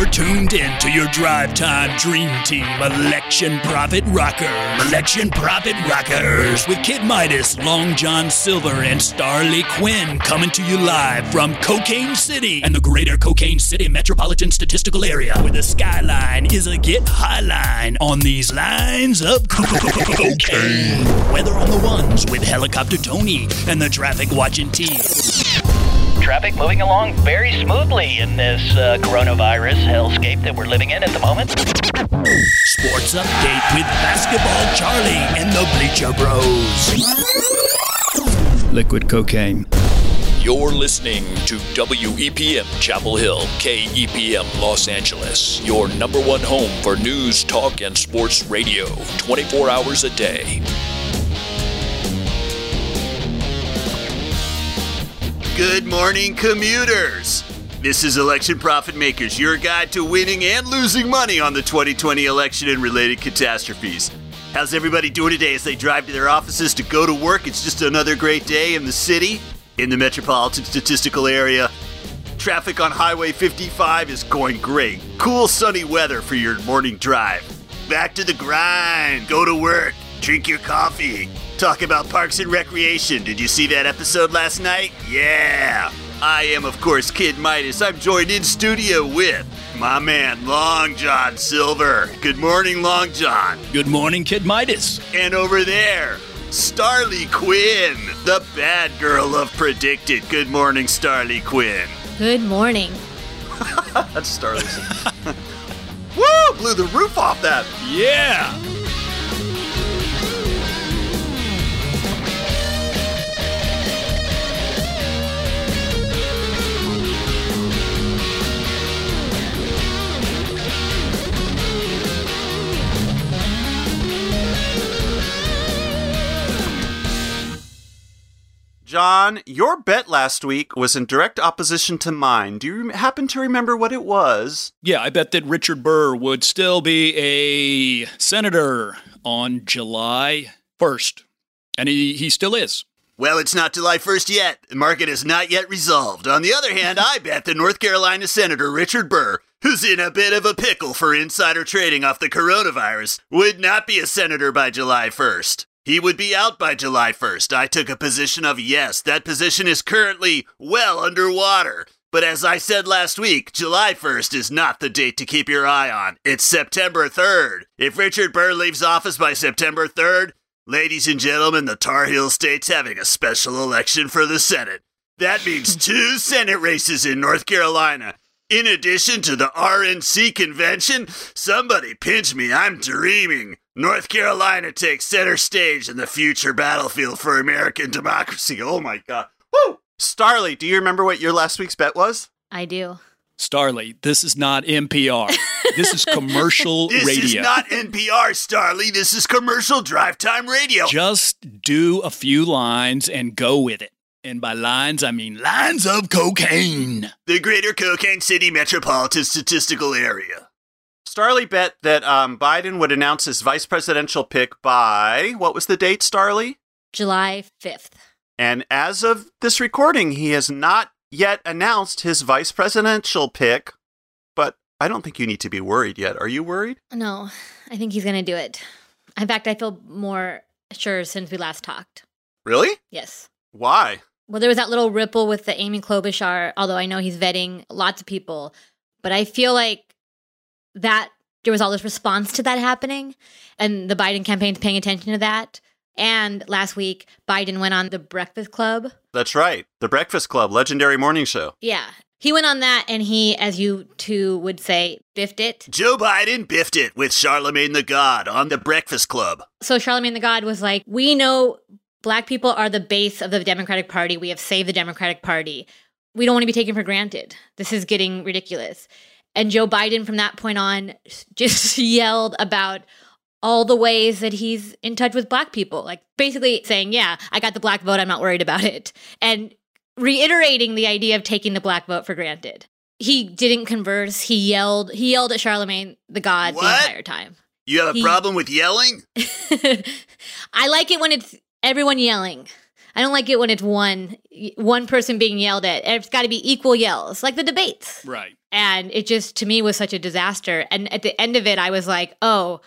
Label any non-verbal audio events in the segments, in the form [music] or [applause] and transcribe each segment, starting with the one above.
You're tuned in to your drive time dream team, Election Profit Rockers. Election Profit Rockers with Kid Midas, Long John Silver, and Starly Quinn coming to you live from Cocaine City and the greater Cocaine City metropolitan statistical area, where the skyline is a get high line on these lines of cocaine. Weather on the ones with Helicopter Tony and the traffic watching team. Traffic moving along very smoothly in this uh, coronavirus hellscape that we're living in at the moment. Sports update with Basketball Charlie and the Bleacher Bros. Liquid cocaine. You're listening to WEPM Chapel Hill, KEPM Los Angeles, your number one home for news, talk, and sports radio 24 hours a day. Good morning, commuters. This is Election Profit Makers, your guide to winning and losing money on the 2020 election and related catastrophes. How's everybody doing today as they drive to their offices to go to work? It's just another great day in the city, in the metropolitan statistical area. Traffic on Highway 55 is going great. Cool, sunny weather for your morning drive. Back to the grind. Go to work. Drink your coffee. Talk about parks and recreation. Did you see that episode last night? Yeah. I am, of course, Kid Midas. I'm joined in studio with my man, Long John Silver. Good morning, Long John. Good morning, Kid Midas. And over there, Starly Quinn, the bad girl of PredictIt. Good morning, Starly Quinn. Good morning. [laughs] That's Starly. [laughs] Woo! Blew the roof off that. Yeah. John, your bet last week was in direct opposition to mine. Do you happen to remember what it was? Yeah, I bet that Richard Burr would still be a senator on July 1st. And he, he still is. Well, it's not July 1st yet. The market is not yet resolved. On the other hand, I bet that North Carolina Senator Richard Burr, who's in a bit of a pickle for insider trading off the coronavirus, would not be a senator by July 1st. He would be out by July 1st. I took a position of yes, that position is currently well underwater. But as I said last week, July 1st is not the date to keep your eye on. It's September 3rd. If Richard Burr leaves office by September 3rd, ladies and gentlemen, the Tar Heel State's having a special election for the Senate. That means [laughs] two Senate races in North Carolina. In addition to the RNC convention, somebody pinch me, I'm dreaming. North Carolina takes center stage in the future battlefield for American democracy. Oh my god. Woo! Starly, do you remember what your last week's bet was? I do. Starly, this is not NPR. This is commercial This [laughs] radio. This is not NPR, Starly. This is commercial drive time radio. Just do a few lines and go with it. And by lines, I mean lines of cocaine. the greater Cocaine City metropolitan statistical area. Starly bet that um, Biden would announce his vice presidential pick by what was the date, Starly? July 5th. And as of this recording, he has not yet announced his vice presidential pick. But I don't think you need to be worried yet. Are you worried? No, I think he's going to do it. In fact, I feel more sure since we last talked. Really? Yes. Why? Well, there was that little ripple with the Amy Klobuchar, although I know he's vetting lots of people, but I feel like that there was all this response to that happening, and the Biden campaign's paying attention to that. And last week, Biden went on the Breakfast Club. That's right. The Breakfast Club, legendary morning show. Yeah. He went on that and he, as you two would say, biffed it. Joe Biden biffed it with Charlemagne the God on the Breakfast Club. So Charlemagne the God was like, We know black people are the base of the Democratic Party. We have saved the Democratic Party. We don't want to be taken for granted. This is getting ridiculous. And Joe Biden, from that point on, just [laughs] yelled about all the ways that he's in touch with black people. Like basically saying, Yeah, I got the black vote. I'm not worried about it. And reiterating the idea of taking the black vote for granted. He didn't converse. He yelled. He yelled at Charlemagne the God the entire time. You have a He- problem with yelling? [laughs] I like it when it's everyone yelling. I don't like it when it's one one person being yelled at. It's got to be equal yells, like the debates. Right. And it just, to me, was such a disaster. And at the end of it, I was like, oh,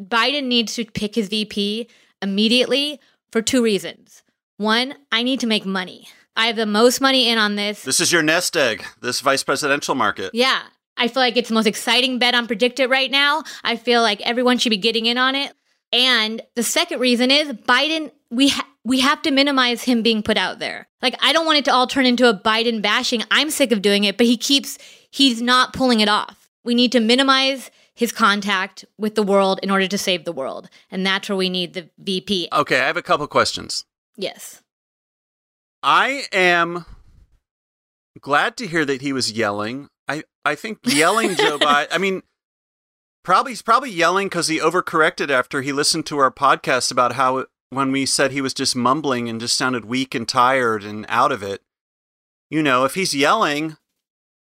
Biden needs to pick his VP immediately for two reasons. One, I need to make money. I have the most money in on this. This is your nest egg, this vice presidential market. Yeah. I feel like it's the most exciting bet on PredictIt right now. I feel like everyone should be getting in on it. And the second reason is Biden, we ha- we have to minimize him being put out there. Like I don't want it to all turn into a Biden bashing. I'm sick of doing it, but he keeps he's not pulling it off. We need to minimize his contact with the world in order to save the world. And that's where we need the VP. Okay, I have a couple questions. Yes. I am glad to hear that he was yelling. I, I think yelling Joe [laughs] Biden, I mean, probably he's probably yelling because he overcorrected after he listened to our podcast about how when we said he was just mumbling and just sounded weak and tired and out of it. You know, if he's yelling,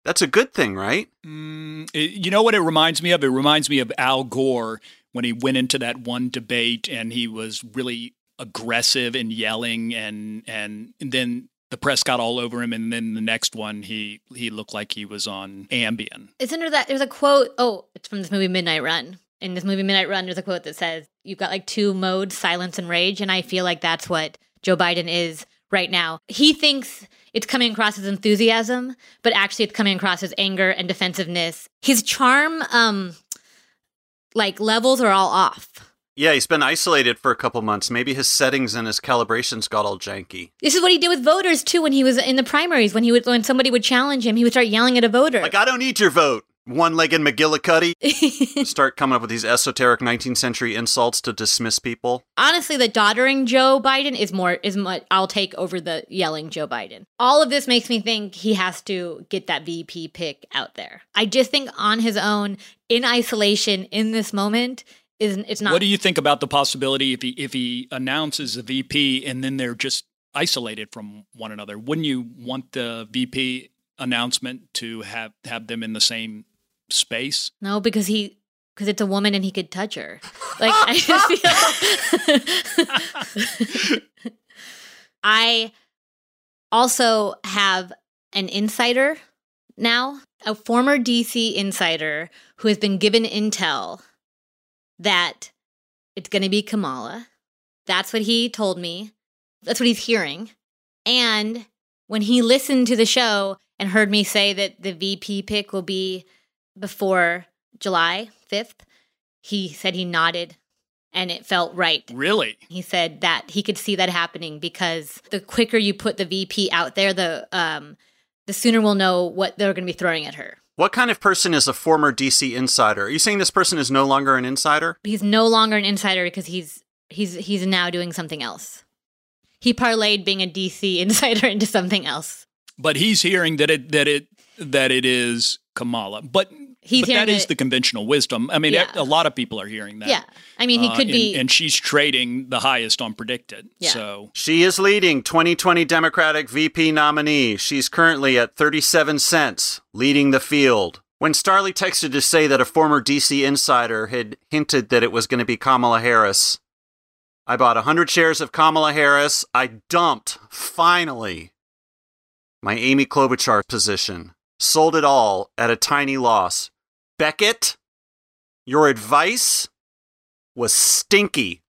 that's a good thing, right? Mm, it- you know what it reminds me of? It reminds me of Al Gore when he went into that one debate and he was really aggressive and yelling, and and, and then the press got all over him, and then the next one he he looked like he was on Ambien. Isn't there that there's a quote? Oh, it's from this movie Midnight Run. In this movie Midnight Run, there's a quote that says, You've got like two modes, silence and rage. And I feel like that's what Joe Biden is right now. He thinks it's coming across as enthusiasm, but actually it's coming across as anger and defensiveness. His charm, um, like levels are all off. Yeah, he's been isolated for a couple months. Maybe his settings and his calibrations got all janky. This is what he did with voters too when he was in the primaries. When he would when somebody would challenge him, he would start yelling at a voter. Like, I don't need your vote. One legged McGillicuddy. [laughs] Start coming up with these esoteric 19th century insults to dismiss people. honestly the doddering joe biden is more is much i'll take over the yelling joe biden all of this makes me think he has to get that vp pick out there i just think on his own in isolation in this moment is it's not What do you think about the possibility if he if he announces a VP and then they're just isolated from one another? Wouldn't you want the VP announcement to have have them in the same space? no because he because it's a woman and he could touch her like i just [laughs] feel [laughs] i also have an insider now a former dc insider who has been given intel that it's going to be Kamala. That's what he told me. That's what he's hearing. And when he listened to the show and heard me say that the VP pick will be before July 5th, he said he nodded and it felt right. Really? He said that he could see that happening because the quicker you put the VP out there, the um the sooner we'll know what they're going to be throwing at her. What kind of person is a former DC insider? Are you saying this person is no longer an insider? he's no longer an insider because he's he's he's now doing something else. He parlayed being a DC [laughs] insider into something else. But he's hearing that it that it that it is Kamala. But He's but hearing that is it- the conventional wisdom. I mean, Yeah. a lot of people are hearing that. Yeah, I mean he Uh, could and- be. and, she's trading the highest on PredictIt. Yeah. So She is leading 2020 Democratic VP nominee. She's currently at 37 cents, leading the field. When Starley texted to say that a former DC insider had hinted that it was going to be Kamala Harris, I bought 100 shares of Kamala Harris. I dumped, finally, my Amy Klobuchar position. Sold it all at a tiny loss. Beckett, your advice was stinky.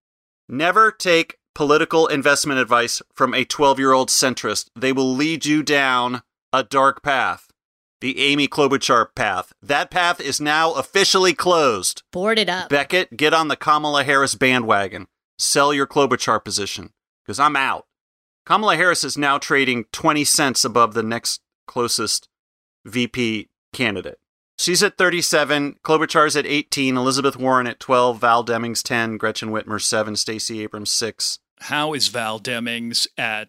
Never take political investment advice from a 12 year old centrist. They will lead you down a dark path. The Amy Klobuchar path. That path is now officially closed. boarded up. Beckett, get on the Kamala Harris bandwagon. Sell your Klobuchar position because I'm out. Kamala Harris is now trading 20 cents above the next closest VP candidate. She's at 37, Klobuchar's at 18, Elizabeth Warren at 12, Val Demings 10, Gretchen Whitmer 7, Stacey Abrams 6. how is Val Demings at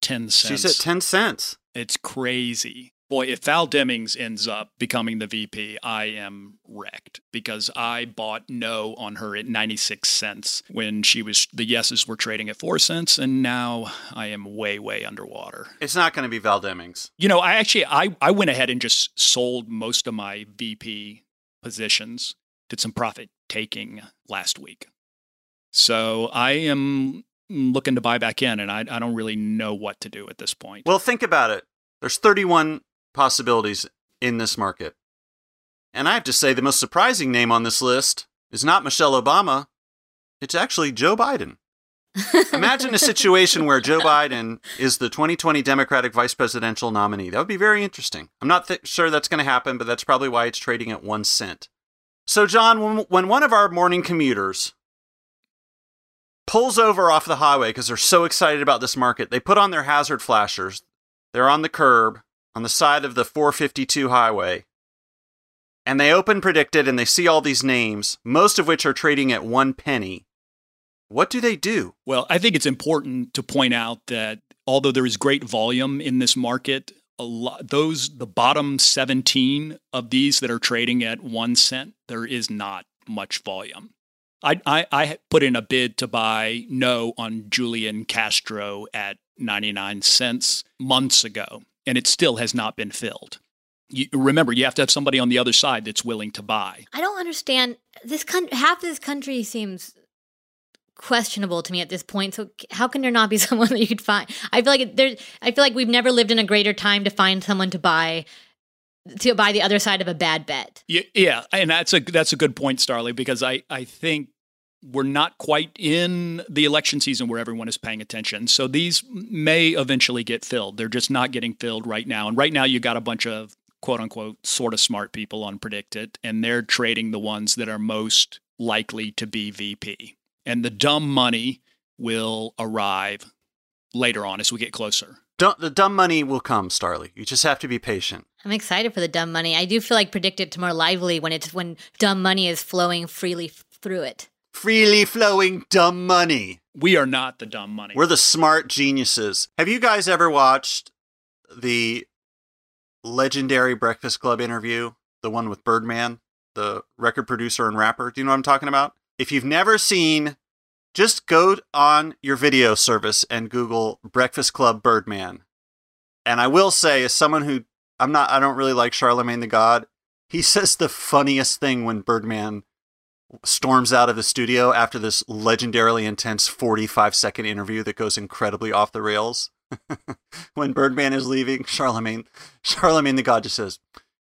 ten cents? She's at 10 cents. It's crazy. Boy, if Val Demings ends up becoming the VP, I am wrecked because I bought no on her at 96 cents when she was the yeses were trading at 4 cents and now I am way way underwater. It's not going to be Val Demings. You know, I actually I I went ahead and just sold most of my VP positions. Did some profit taking last week. So I am looking to buy back in, and I, I don't really know what to do at this point. Well, think about it. There's 31 possibilities in this market. And I have to say, the most surprising name on this list is not Michelle Obama, it's actually Joe Biden. Imagine a situation where Joe Biden is the 2020 Democratic vice presidential nominee. That would be very interesting. I'm not th- sure that's going to happen, but that's probably why it's trading at one cent. So, John, when, when one of our morning commuters pulls over off the highway because they're so excited about this market, they put on their hazard flashers. They're on the curb on the side of the 452 highway. And they open PredictIt and they see all these names, most of which are trading at one penny. What do they do? Well, I think it's important to point out that although there is great volume in this market, a lot those the bottom 17 of these that are trading at 1 cent, there is not much volume. I, I, I put in a bid to buy no on Julian Castro at 99 cents months ago, and it still has not been filled. You, remember, you have to have somebody on the other side that's willing to buy. I don't understand this. Con- half this country seems questionable to me at this point. So how can there not be [laughs] someone that you could find? I feel like there. I feel like we've never lived in a greater time to find someone to buy to buy the other side of a bad bet. Yeah, yeah, and that's a that's a good point, Starley, because I I think we're not quite in the election season where everyone is paying attention. So these may eventually get filled. They're just not getting filled right now. And right now you got a bunch of quote unquote sort of smart people on PredictIt, and they're trading the ones that are most likely to be VP and the dumb money will arrive later on as we get closer. Don't, the dumb money will come, Starly. You just have to be patient. I'm excited for the dumb money. I do feel like PredictIt to more lively when it's when dumb money is flowing freely through it. Freely flowing dumb money. We are not the dumb money. We're the smart geniuses. Have you guys ever watched the legendary Breakfast Club interview, the one with Birdman, the record producer and rapper? Do you know what I'm talking about? If you've never seen, just go on your video service and Google Breakfast Club Birdman. And I will say, as someone who I'm not, I don't really like Charlemagne the God. He [laughs] says the funniest thing when Birdman storms out of the studio after this legendarily intense 45 second interview that goes incredibly off the rails. [laughs] when Birdman is leaving, Charlemagne, Charlemagne the God just says,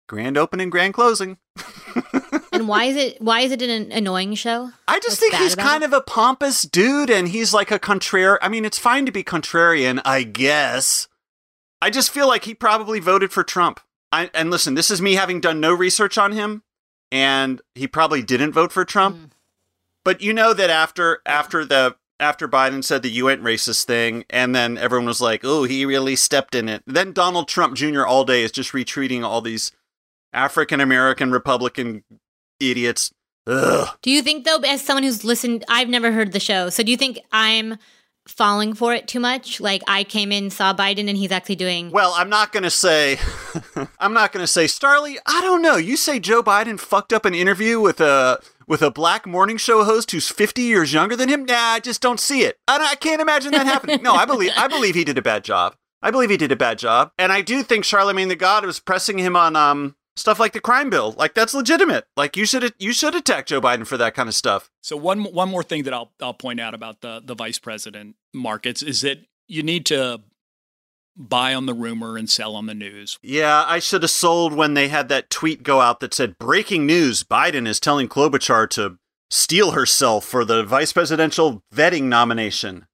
"Grand opening, grand closing." [laughs] and why is it why is it an annoying show? I just think he's kind it? of a pompous dude and he's like a contrarian. I mean, it's fine to be contrarian, I guess. I just feel like he probably voted for Trump. I, and listen, this is me having done no research on him and he probably didn't vote for Trump. Mm. But you know that after after the after Biden said the you ain't racist thing, and then everyone was like, "Oh, he really stepped in it." Then Donald Trump Jr. all day is just retweeting all these African American Republican idiots. Ugh. Do you think though, as someone who's listened, I've never heard the show, so do you think I'm falling for it too much? Like I came in, saw Biden, and he's actually doing. Well, I'm not gonna say, [laughs] I'm not gonna say, Starly. I don't know. You say Joe Biden fucked up an interview with a with a black morning show host who's 50 years younger than him? Nah, I just don't see it. I, I can't imagine that happening. no, I believe I believe he did a bad job. I believe he did a bad job, and I do think Charlemagne the God was pressing him on um stuff like the crime bill. Like that's legitimate. Like you should you should attack Joe Biden for that kind of stuff. So one one more thing that I'll I'll point out about the the vice president markets is that you need to buy on the rumor and sell on the news. Yeah, I should have sold when they had that tweet go out that said breaking news Biden is telling Klobuchar to steel herself for the vice presidential vetting nomination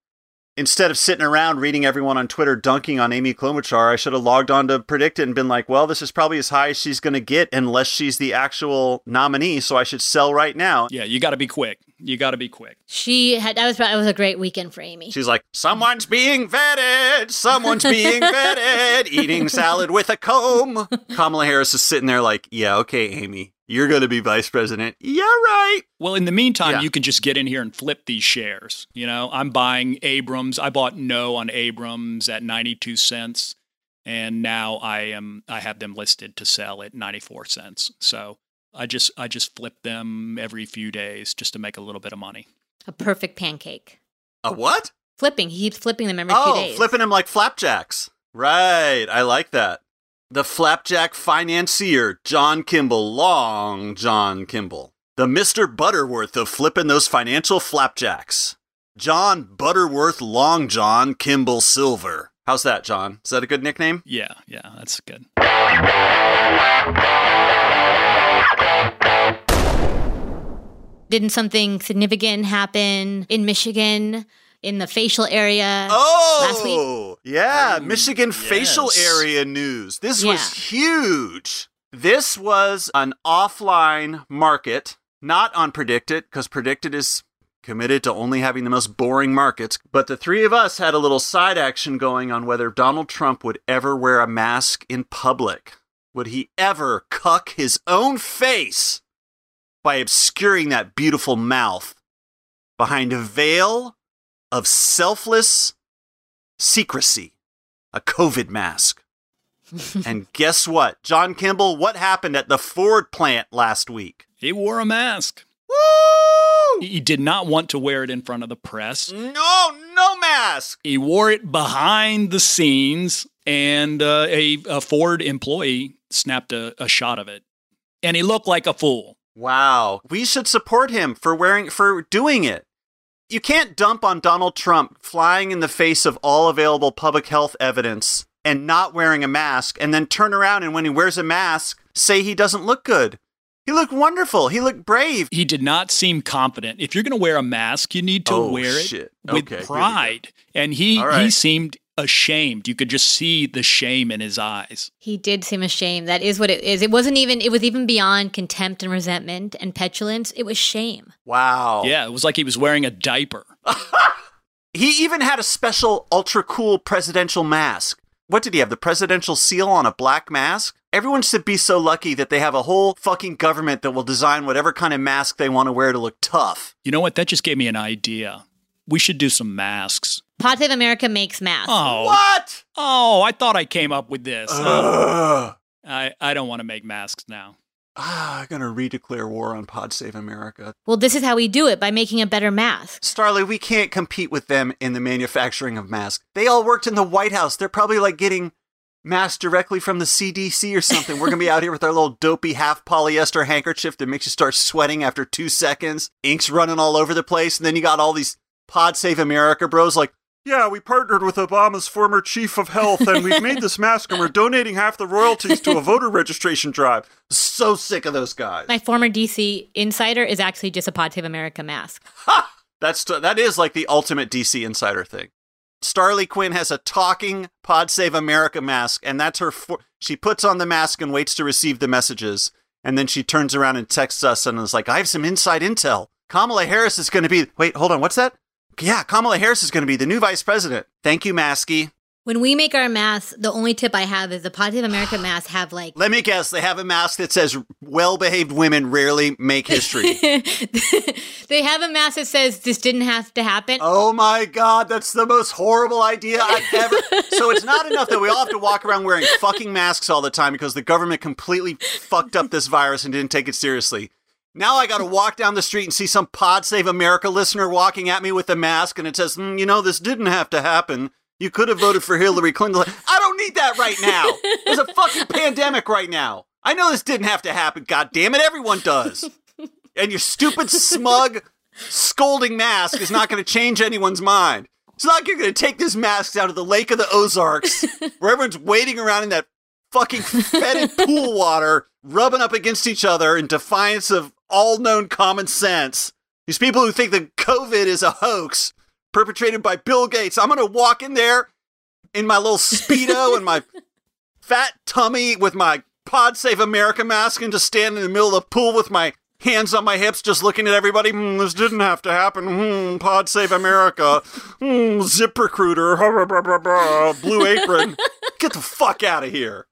instead of sitting around reading everyone on Twitter dunking on Amy Klobuchar, I should have logged on to PredictIt and been like, well, this is probably as high as she's going to get unless she's the actual nominee, so I should sell right now. Yeah, you got to be quick. You got to be quick. She had that was that was a great weekend for Amy. She's like, someone's being vetted. Someone's being [laughs] vetted. Eating salad with a comb. Kamala Harris is sitting there like, yeah, okay, Amy, you're going to be vice president. Yeah, right. Well, in the meantime, yeah. you can just get in here and flip these shares. You know, I'm buying Abrams. I bought no on Abrams at 92 cents, and now I am I have them listed to sell at 94 cents. So I just I just flip them every few days just to make a little bit of money. A perfect pancake. A what? Flipping. He keeps flipping them every oh, few days. Oh, flipping them like flapjacks. Right. I like that the flapjack financier, John Kimball, long John Kimball, the Mr. Butterworth of flipping those financial flapjacks. John Butterworth Long John Kimball Silver. How's that, John? Is that a good nickname? Yeah, yeah, that's good. Didn't something significant happen in Michigan in the facial area Oh, last week? yeah, Oh, Michigan facial area news. This Yeah. was huge. This was an offline market, not on PredictIt, because PredictIt is committed to only having the most boring markets. But the three of us had a little side action going on whether Donald Trump would ever wear a mask in public. Would he ever cuck his own face by obscuring that beautiful mouth behind a veil of selfless secrecy, a COVID mask. [laughs] and guess what? John Kimball, what happened at the Ford plant last week? He wore a mask. Woo! He did not want to wear it in front of the press. No, no mask. He wore it behind the scenes, and uh, a, a Ford employee snapped a, a shot of it. And he looked like a fool. Wow. We should support him for wearing for doing it. You can't dump on Donald Trump flying in the face of all available public health evidence and not wearing a mask and then turn around and when he wears a mask say he doesn't look good. He looked wonderful. He looked brave. He did not seem confident. If you're going to wear a mask, you need to Oh, wear it shit. with Okay, here we go. pride. And he right. he seemed ashamed. You could just see the shame in his eyes. He did seem ashamed. That is what it is. It wasn't even, it was even beyond contempt and resentment and petulance. It was shame. Wow. Yeah, it was like he was wearing a diaper. [laughs] He even had a special ultra cool presidential mask. What did he have? The presidential seal on a black mask? Everyone should be so lucky that they have a whole fucking government that will design whatever kind of mask they want to wear to look tough. You know what? That just gave me an idea. We should do some masks. Pod Save America makes masks. Oh, What? oh! I thought I came up with this. Ugh. I I don't want to make masks now. Ah, I'm gonna redeclare war on Pod Save America. Well, this is how we do it by making a better mask. Starley, we can't compete with them in the manufacturing of masks. They all worked in the White House. They're probably like getting masks directly from the CDC or something. We're gonna be out here with our little dopey half polyester handkerchief that makes you start sweating after two seconds. Ink's running all over the place, and then you got all these Pod Save America bros like, yeah, we partnered with Obama's former chief of health, and we've made this mask, and we're donating half the royalties to a voter registration drive. So sick of those guys. My former DC insider is actually just a Pod Save America mask. Ha! That's that is like the ultimate DC insider thing. Starly Quinn has a talking Pod Save America mask, and that's her. For- she puts on the mask and waits to receive the messages, and then she turns around and texts us and is like, "I have some inside intel. Kamala Harris is going to be. Wait, hold on. What's that? Yeah, Kamala Harris is going to be the new vice president. Thank you, Masky. When we make our masks, the only tip I have is the Pod Save America masks have like Let me guess. They have a mask that says "Well-behaved women rarely make history." [laughs] they have a mask that says this didn't have to happen. Oh my god, that's the most horrible idea I've ever. [laughs] so it's not enough that we all have to walk around wearing fucking masks all the time because the government completely fucked up this virus and didn't take it seriously. Now I got to walk down the street and see some Pod Save America listener walking at me with a mask and it says, "Mm, "You know, this didn't have to happen. You could have voted for Hillary Clinton." I don't need that right now. There's a fucking pandemic right now. I know this didn't have to happen. God damn it, everyone does. And your stupid smug scolding mask is not going to change anyone's mind. It's not like you're going to take this mask out of the Lake of the Ozarks, where everyone's wading around in that fucking fetid pool water, rubbing up against each other in defiance of all known common sense. These people who think that COVID is a hoax perpetrated by Bill Gates. I'm going to walk in there in my little Speedo [laughs] and my fat tummy with my Pod Save America mask and just stand in the middle of the pool with my hands on my hips, just looking at everybody. Hmm, this didn't have to happen. Hmm, Pod Save America. Hmm, Zip Recruiter. [laughs] Blue Apron. Get the fuck out of here.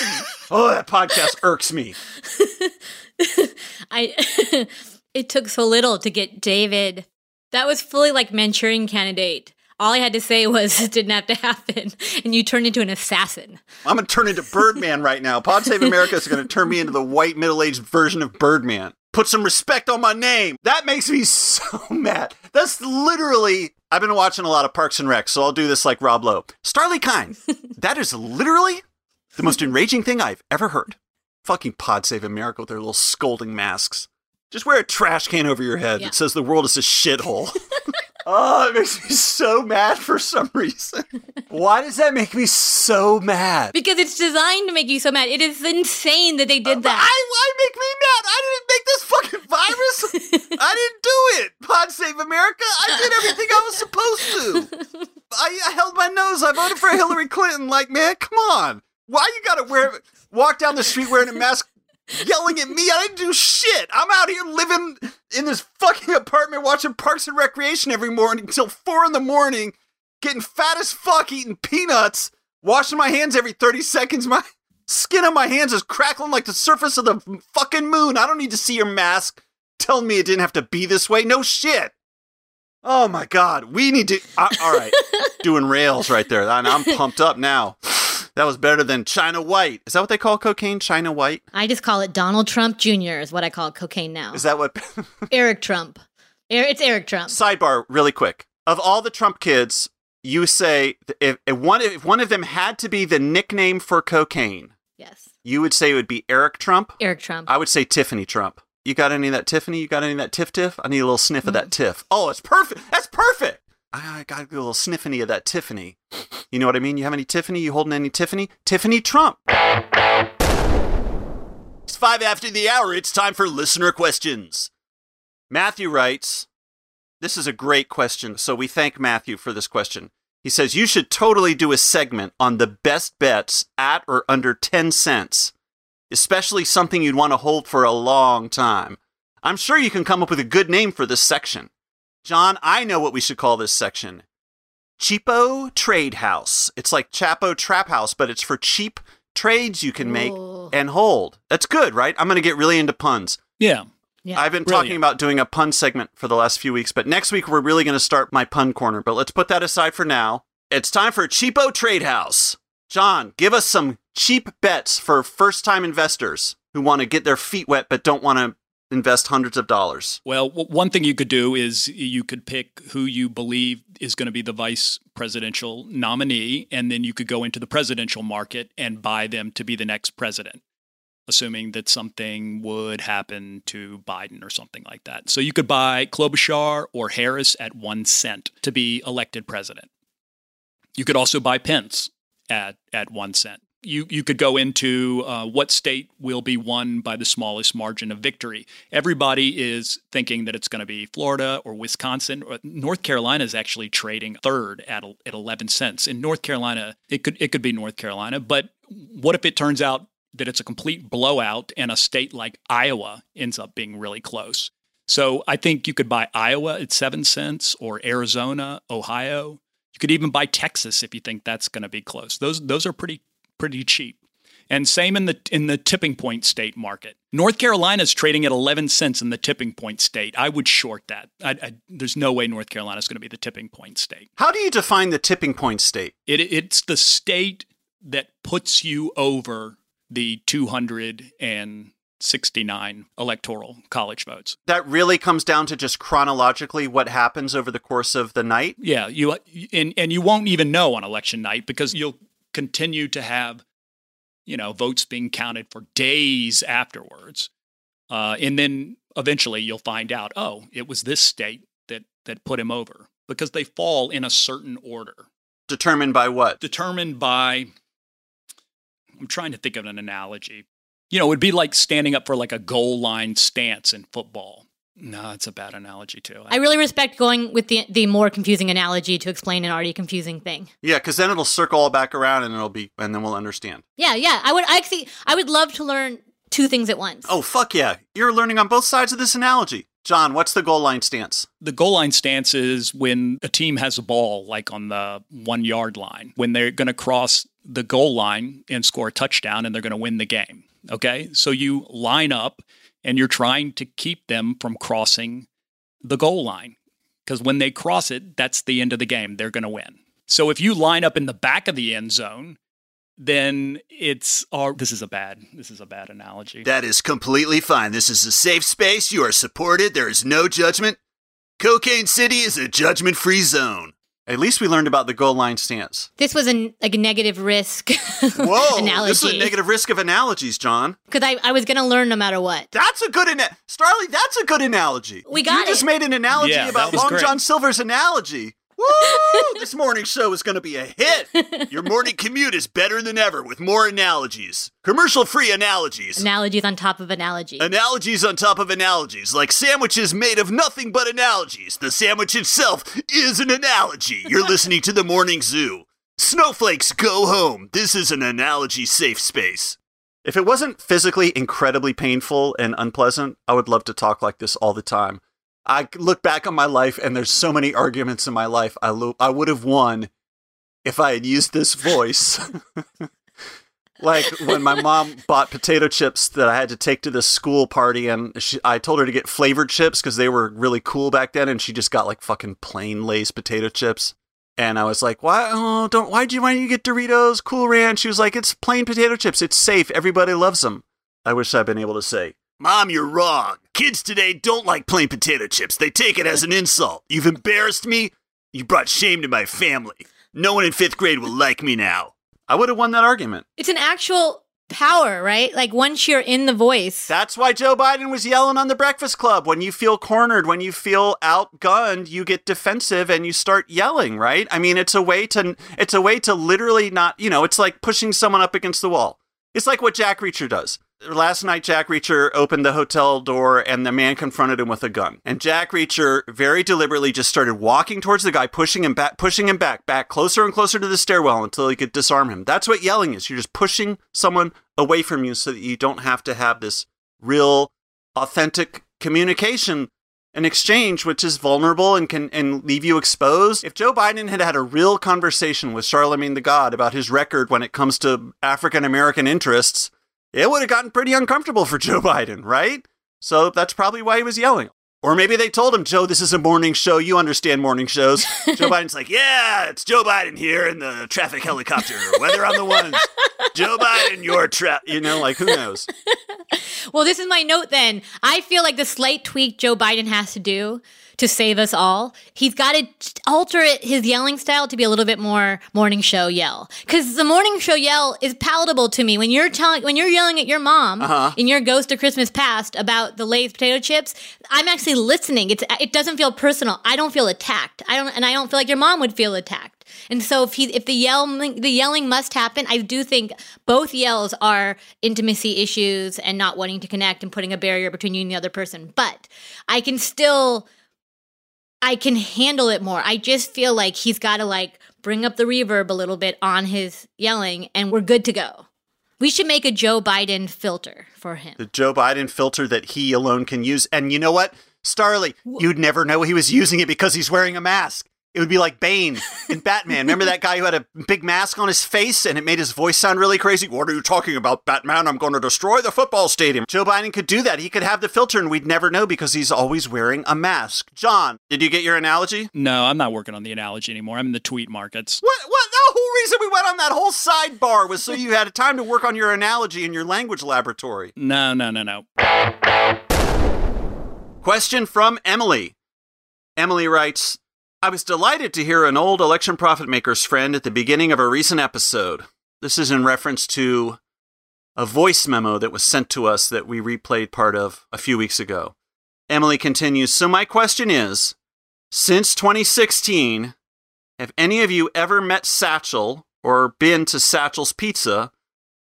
[laughs] Oh, that podcast irks me. [laughs] I [laughs] it took so little to get David. That was fully like Manchurian candidate. All I had to say was it didn't have to happen, and you turned into an assassin. I'm going to turn into Birdman right now. Pod Save America is going to turn me into the white middle aged version of Birdman. Put some respect on my name. That makes me so mad. That's literally. I've been watching a lot of Parks and Rec, so I'll do this like Rob Lowe. Starlee Kine. that is literally the most enraging thing I've ever heard. Fucking Pod Save America with their little scolding masks. Just wear a trash can over your head Yeah. that says the world is a shithole. [laughs] [laughs] Oh, it makes me so mad for some reason. Why does that make me so mad? Because it's designed to make you so mad. It is insane that they did uh, that. I, why make me mad? I didn't make this fucking virus. [laughs] I didn't do it. Pod Save America. I did everything I was supposed to. I, I held my nose. I voted for Hillary Clinton. Like, man, come on. Why you gotta wear walk down the street wearing a mask yelling at me. I didn't do shit. I'm out here living in this fucking apartment watching Parks and Recreation every morning until four in the morning, getting fat as fuck, eating peanuts, washing my hands every 30 seconds. My skin on my hands is crackling like the surface of the fucking moon. I don't need to see your mask telling me it didn't have to be this way. No shit. Oh my god, we need to. Uh, all right, [laughs] doing rails right there. I'm pumped up now. That was better than China White. Is that what they call cocaine? China White? I just call it Donald Trump Jr. is what I call cocaine now. Is that what? [laughs] Eric Trump. It's Eric Trump. Sidebar, really quick. Of all the Trump kids, you say if, if one if one of them had to be the nickname for cocaine, yes, you would say it would be Eric Trump. Eric Trump. I would say Tiffany Trump. You got any of that Tiffany? You got any of that Tiff Tiff? I need a little sniff mm-hmm. of that mm. Tiff. Oh, it's perfect. That's perfect. I, I got a little sniffany of that Tiffany. You know what I mean? You have any Tiffany? You holding any Tiffany? Tiffany Trump. It's five after the hour. It's time for listener questions. Matthew writes, This is a great question, so we thank Matthew for this question. He says, You should totally do a segment on the best bets at or under 10 cents, especially something you'd want to hold for a long time. I'm sure you can come up with a good name for this section. John, I know what we should call this section. Cheapo Trade House. It's like Chapo Trap House, but it's for cheap trades you can make Ooh. and hold. That's good, right? I'm going to get really into puns. Yeah. Yeah. I've been Brilliant. talking about doing a pun segment for the last few weeks, but next week we're really going to start my pun corner. But let's put that aside for now. It's time for Cheapo Trade House. John, give us some cheap bets for first time investors who want to get their feet wet but don't want to invest hundreds of dollars? Well, one thing you could do is you could pick who you believe is going to be the vice presidential nominee, and then you could go into the presidential market and buy them to be the next president, assuming that something would happen to Biden or something like that. So you could buy Klobuchar or Harris at one cent to be elected president. You could also buy Pence at, at one cent you you could go into uh, what state will be won by the smallest margin of victory. Everybody is thinking that it's going to be Florida or Wisconsin. Or North Carolina is actually trading third at at 11 cents. In North Carolina, it could it could be North Carolina, but what if it turns out that it's a complete blowout and a state like Iowa ends up being really close? So I think you could buy Iowa at 7 cents or Arizona, Ohio. You could even buy Texas if you think that's going to be close. Those those are pretty pretty cheap. And same in the in the tipping point state market. North Carolina is trading at 11 cents in the tipping point state. I would short that. I, I, there's no way North Carolina is going to be the tipping point state. How do you define the tipping point state? It, it's the state that puts you over the 269 electoral college votes. That really comes down to just chronologically what happens over the course of the night. Yeah, you and and you won't even know on election night because you'll continue to have, you know, votes being counted for days afterwards. Uh, and then eventually you'll find out, oh, it was this state that that put him over because they fall in a certain order. Determined by what? Determined by I'm trying to think of an analogy. You know, it would be like standing up for like a goal line stance in football. No, it's a bad analogy too. I really respect going with the the more confusing analogy to explain an already confusing thing. Yeah, because then it'll circle all back around and it'll be, and then we'll understand. Yeah, yeah. I would I actually, I would love to learn two things at once. Oh fuck yeah! You're learning on both sides of this analogy. John, what's the goal line stance? The goal line stance is when a team has a ball, like on the one yard line, when they're going to cross the goal line and score a touchdown and they're going to win the game. Okay. So you line up and you're trying to keep them from crossing the goal line. Because when they cross it, that's the end of the game. They're going to win. So if you line up in the back of the end zone, then it's oh, this is a bad this is a bad analogy. That is completely fine. This is a safe space. You are supported. There is no judgment. Cocaine City is a judgment-free zone. At least we learned about the goal line stance. This was a like a negative risk [laughs] Whoa, analogy. this is a negative risk of analogies, John. because I, I was gonna learn no matter what. That's a good analogy. Starly, That's a good analogy. We got you just made an analogy Yeah, about was Long great. John Silver's analogy. Woo! this morning show is going to be a hit. [laughs] Your morning commute is better than ever with more analogies. Commercial free analogies. Analogies on top of analogies. Analogies on top of analogies, like sandwiches made of nothing but analogies. The sandwich itself is an analogy. You're [laughs] listening to the Morning Zoo. Snowflakes, go home. This is an analogy safe space. If it wasn't physically incredibly painful and unpleasant, I would love to talk like this all the time. I look back on my life, and there's so many arguments in my life I, lo- I would have won if I had used this voice. [laughs] like when my mom bought potato chips that I had to take to the school party, and she, I told her to get flavored chips because they were really cool back then, and she just got like fucking plain Lay's potato chips. And I was like, "Why? Oh, don't. Why'd you? Why don't you get Doritos, Cool Ranch?" She was like, "It's plain potato chips. It's safe. Everybody loves them." I wish I'd been able to say, Mom, you're wrong. Kids today don't like plain potato chips. They take it as an insult. You've embarrassed me. You brought shame to my family. No one in fifth grade will like me now. I would have won that argument. it's an actual power, right? Like once you're in the voice. That's why Joe Biden was yelling on the Breakfast Club. When you feel cornered, when you feel outgunned, you get defensive and you start yelling, right? I mean, it's a way to it's a way to literally not, you know, it's like pushing someone up against the wall. It's like what Jack Reacher does. Last night, Jack Reacher opened the hotel door and the man confronted him with a gun. And Jack Reacher very deliberately just started walking towards the guy, pushing him back, pushing him back, back closer and closer to the stairwell until he could disarm him. That's what yelling is. You're just pushing someone away from you so that you don't have to have this real, authentic communication and exchange, which is vulnerable and can and leave you exposed. If Joe Biden had had a real conversation with Charlemagne the God about his record when it comes to African American interests, it would have gotten pretty uncomfortable for [laughs] Joe Biden, right? So that's probably why he was yelling. Or maybe they told him, Joe, this is a morning show. You understand morning shows. [laughs] Joe Biden's like, yeah, it's Joe Biden here in the traffic helicopter. Weather on the ones. Joe Biden, your trap. You know, like who knows? Well, this is my note then. I feel like the slight tweak Joe Biden has to do to save us all, he's got to alter it, his yelling style to be a little bit more morning show yell. Because the morning show yell is palatable to me. When you're telling, when you're yelling at your mom Uh-huh. in your Ghost of Christmas Past about the Lay's potato chips, I'm actually listening. It's it doesn't feel personal. I don't feel attacked. I don't, and I don't feel like your mom would feel attacked. And so if he if the yelling the yelling must happen, I do think both yells are intimacy issues and not wanting to connect and putting a barrier between you and the other person. But I can still I can handle it more. I just feel like he's got to like bring up the reverb a little bit on his yelling and we're good to go. We should make a Joe Biden filter for him. The Joe Biden filter that he alone can use. And you know what? Starley, you'd never know he was using it because he's wearing a mask. It would be like Bane [laughs] in Batman. Remember that guy who had a big mask on his face and it made his voice sound really crazy? What are you talking about, Batman? I'm going to destroy the football stadium. Joe Biden could do that. He could have the filter and we'd never know because he's always wearing a mask. John, did you get your analogy? No, I'm not working on the analogy anymore. I'm in the tweet markets. What? What? The whole reason we went on that whole sidebar was so you had time to work on your analogy in your language laboratory. No, no, no, no. Question from Emily. Emily writes I was delighted to hear an old election profit maker's friend at the beginning of a recent episode. This is in reference to a voice memo that was sent to us that we replayed part of a few weeks ago. Emily continues So, my question is since 2016, have any of you ever met Satchel or been to Satchel's Pizza?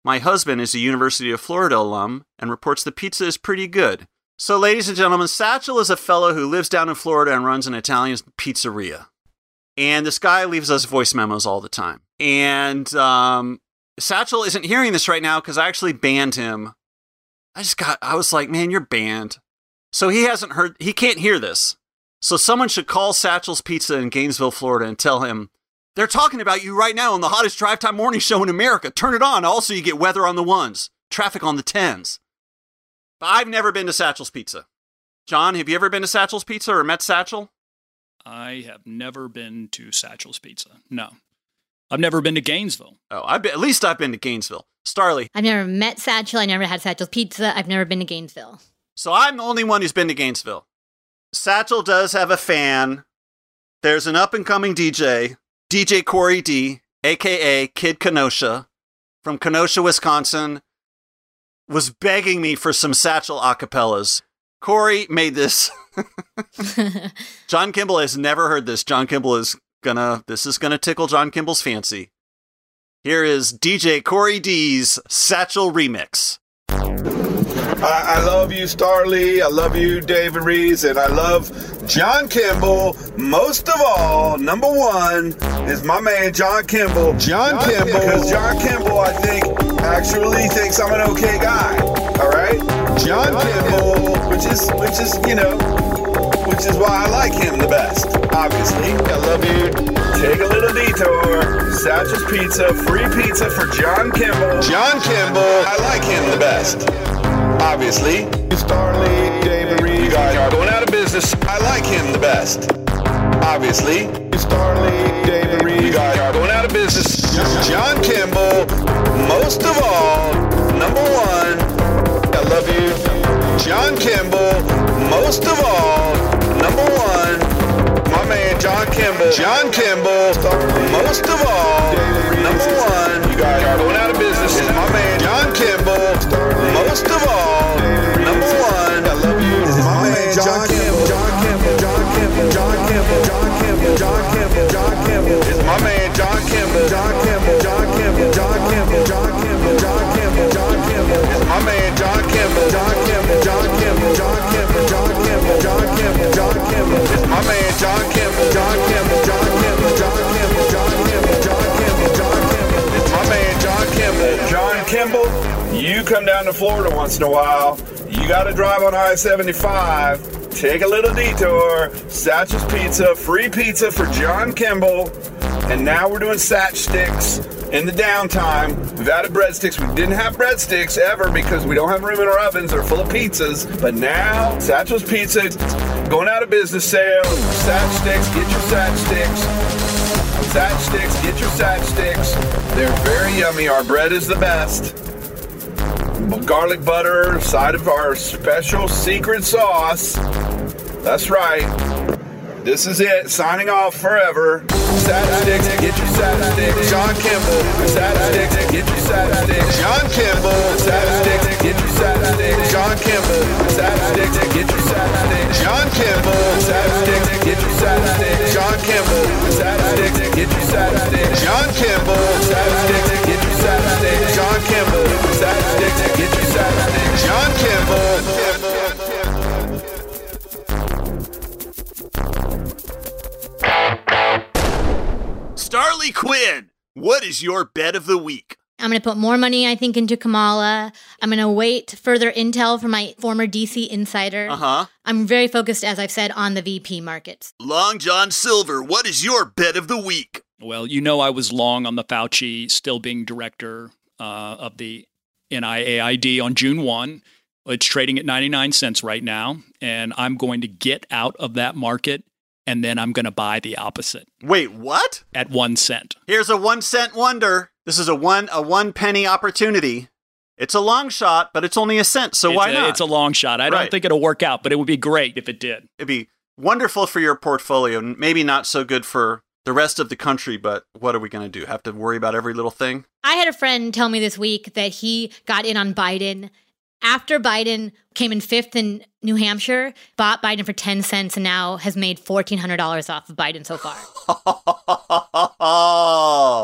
My husband is a University of Florida alum and reports the pizza is pretty good. So, ladies and gentlemen, Satchel is a fellow who lives down in Florida and runs an Italian pizzeria. And this guy leaves us voice memos all the time. And um, Satchel isn't hearing this right now because I actually banned him. I just got, I was like, man, you're banned. So he hasn't heard, he can't hear this. So someone should call Satchel's Pizza in Gainesville, Florida and tell him, they're talking about you right now on the hottest drive time morning show in America. Turn it on. Also, you get weather on the ones, traffic on the tens. But I've never been to Satchel's Pizza. John, have you ever been to Satchel's Pizza or met Satchel? I have never been to Satchel's Pizza. No. I've never been to Gainesville. Oh, I've been, at least I've been to Gainesville. Starley. I've never met Satchel. I never had Satchel's Pizza. I've never been to Gainesville. So I'm the only one who's been to Gainesville. Satchel does have a fan there's an up and coming DJ, DJ Corey D, aka Kid Kenosha, from Kenosha, Wisconsin, was begging me for some Satchel acapellas. Corey made this. [laughs] John Kimball has never heard this. John Kimball is gonna. This is gonna tickle John Kimball's fancy. Here is DJ Corey D's Satchel remix. I, I love you, Starlee. I love you, David Rees, and I love John Kimball. Most of all, number one is my man John Kimball. John, Kimball, because John Kimball, I think, actually thinks I'm an okay guy. All right, John Kimball, which is which is you know, which is why I like him the best. Obviously, I love you. Take a little detour. Satchel's Pizza, free pizza for John Kimball. John Kimball, I like him the best obviously. Starlee, David Rees, you guys are going out of business. I like him the best. Obviously. Starlee, David Rees, you guys are going out of business. John Kimball, most of all, number one, I love you. John Kimball, most of all, number one, my man John Kimball. John Kimball, most of all, number one, you guys are going out of business. Is my man John Kimball, most of all, come down to Florida once in a while. You got to drive on I 75. Take a little detour. Satch's Pizza, free pizza for John Kimball. And now we're doing Satch sticks in the downtime. We've added breadsticks. We didn't have breadsticks ever because we don't have room in our ovens. They're full of pizzas. But now, Satchel's Pizza going out of business sale. Satch sticks, get your Satch sticks. Satch sticks, get your Satch sticks. They're very yummy. Our bread is the best garlic butter, side of our special secret sauce. That's right. This is it. Signing off forever. Sat sticks, get your sat sticks. John Kimball. Sat sticks, get your sat sticks. John Kimball. Sat sticks, get your sat sticks. John Kimball. Sat sticks, get your sat sticks. John Kimball. Sat sticks, get your sat sticks. John Kimball. Sat sticks, get your sat sticks. John Kimball. Sat sticks, get your sat sticks. John Kimball. Sat sticks, get your sat sticks. John Kimball. Starlee Kine, what is your bet of the week? I'm going to put more money, I think, into Kamala. I'm going to wait further intel from my former DC insider. Uh huh. I'm very focused, as I've said, on the VP markets. Long John Silver, what is your bet of the week? Well, you know I was long on the Fauci still being director uh, of the NIAID on June 1. It's trading at 99 cents right now, and I'm going to get out of that market and then I'm going to buy the opposite Wait, what? at 1 cent. Here's a one cent wonder. This is a one a one penny opportunity. It's a long shot, but it's only a cent, so it's why a, not? It's a long shot. I don't think it'll work out, but it would be great if it did. It'd be wonderful for your portfolio. Maybe not so good for the rest of the country, but what are we going to do? Have to worry about every little thing? I had a friend tell me this week that he got in on Biden after Biden came in fifth in New Hampshire, bought Biden for 10 cents, and now has made $1,400 off of Biden so far.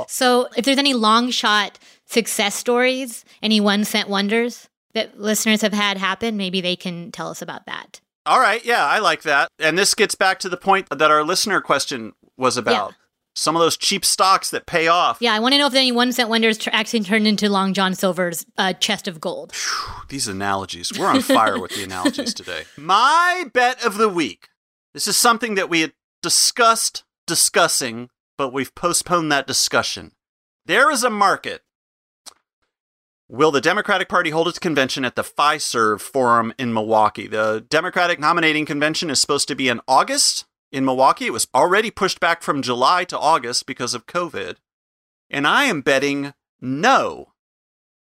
[laughs] So if there's any long shot success stories, any one cent wonders that listeners have had happen, maybe they can tell us about that. All right, yeah, I like that. And this gets back to the point that our listener question was about. Some of those cheap stocks that pay off. Yeah, I want to know if any one cent wonders tr- actually turned into Long John Silver's uh, chest of gold. These analogies. We're on fire with the analogies [laughs] today. My bet of the week. This is something that we had discussed discussing, but we've postponed that discussion. There is a market. Will the Democratic Party hold its convention at the FISERV Forum in Milwaukee? The Democratic nominating convention is supposed to be in August in Milwaukee. It was already pushed back from July to August because of COVID. And I am betting no.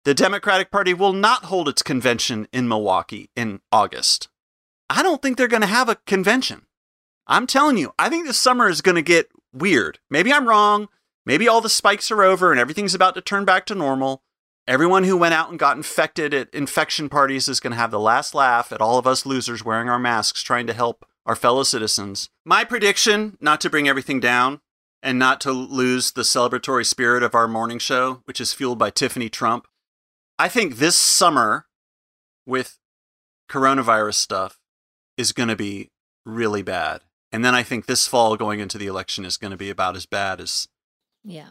The Democratic Party will not hold its convention in Milwaukee in August. I don't think they're going to have a convention. I'm telling you, I think this summer is going to get weird. Maybe I'm wrong. Maybe all the spikes are over and everything's about to turn back to normal. Everyone who went out and got infected at infection parties is going to have the last laugh at all of us losers wearing our masks trying to help our fellow citizens. My prediction, not to bring everything down and not to lose the celebratory spirit of our morning show, which is fueled by Tiffany Trump. I think this summer with coronavirus stuff is going to be really bad. And then I think this fall going into the election is going to be about as bad as Yeah.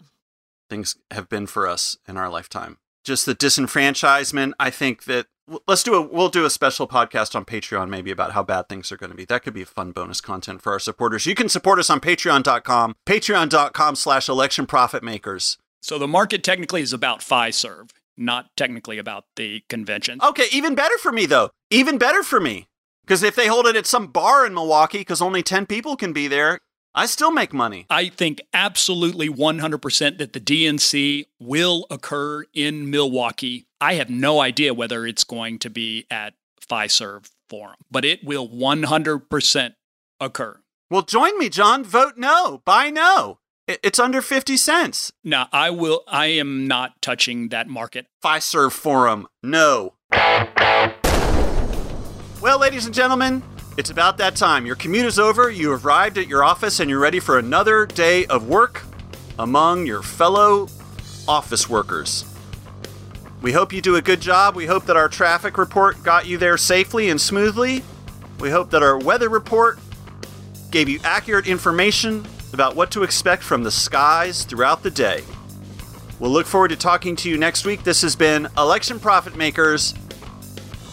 things have been for us in our lifetime. Just the disenfranchisement. I think that let's do a we'll do a special podcast on Patreon maybe about how bad things are going to be. That could be fun bonus content for our supporters. You can support us on patreon.com, patreon.com slash election profit makers. So the market technically is about Fiserv, not technically about the convention. Okay, even better for me though. Even better for me. Because if they hold it at some bar in Milwaukee, because only 10 people can be there, I still make money. I think absolutely 100% that the DNC will occur in Milwaukee. I have no idea whether it's going to be at Fiserv Forum, but it will 100% occur. Well, join me, John. Vote no. Buy no. It's under 50 cents. No, I will I am not touching that market. Fiserv Forum, no. Well, ladies and gentlemen, it's about that time. Your commute is over, you have arrived at your office, and you're ready for another day of work among your fellow office workers. We hope you do a good job. We hope that our traffic report got you there safely and smoothly. We hope that our weather report gave you accurate information about what to expect from the skies throughout the day. We'll look forward to talking to you next week. This has been Election Profit Makers.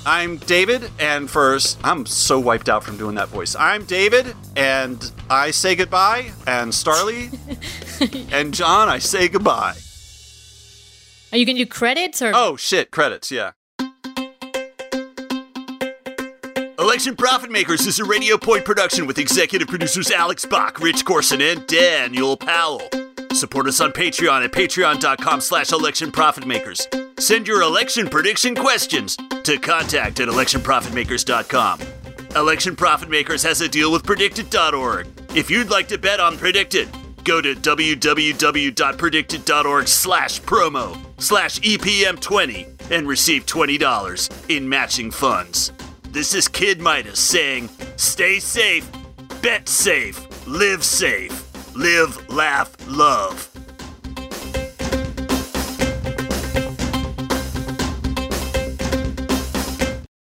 I'm David, and first, I'm so wiped out from doing that voice. I'm David, and I say goodbye, and Starlee [laughs] and John, I say goodbye. Are you going to do credits or? Oh, shit, credits, yeah. Election Profit Makers is a Radio Point production with executive producers Alex Bach, Rich Corson, and Daniel Powell. Support us on Patreon at patreon.com slash election profit makers. Send your election prediction questions to contact at electionprofitmakers.com. Election Profit Makers has a deal with PredictIt.org. If you'd like to bet on PredictIt, go to www.predictit.org slash promo slash EPM20 and receive $20 in matching funds. This is Kid Midas saying, stay safe, bet safe, live safe, live, laugh, love.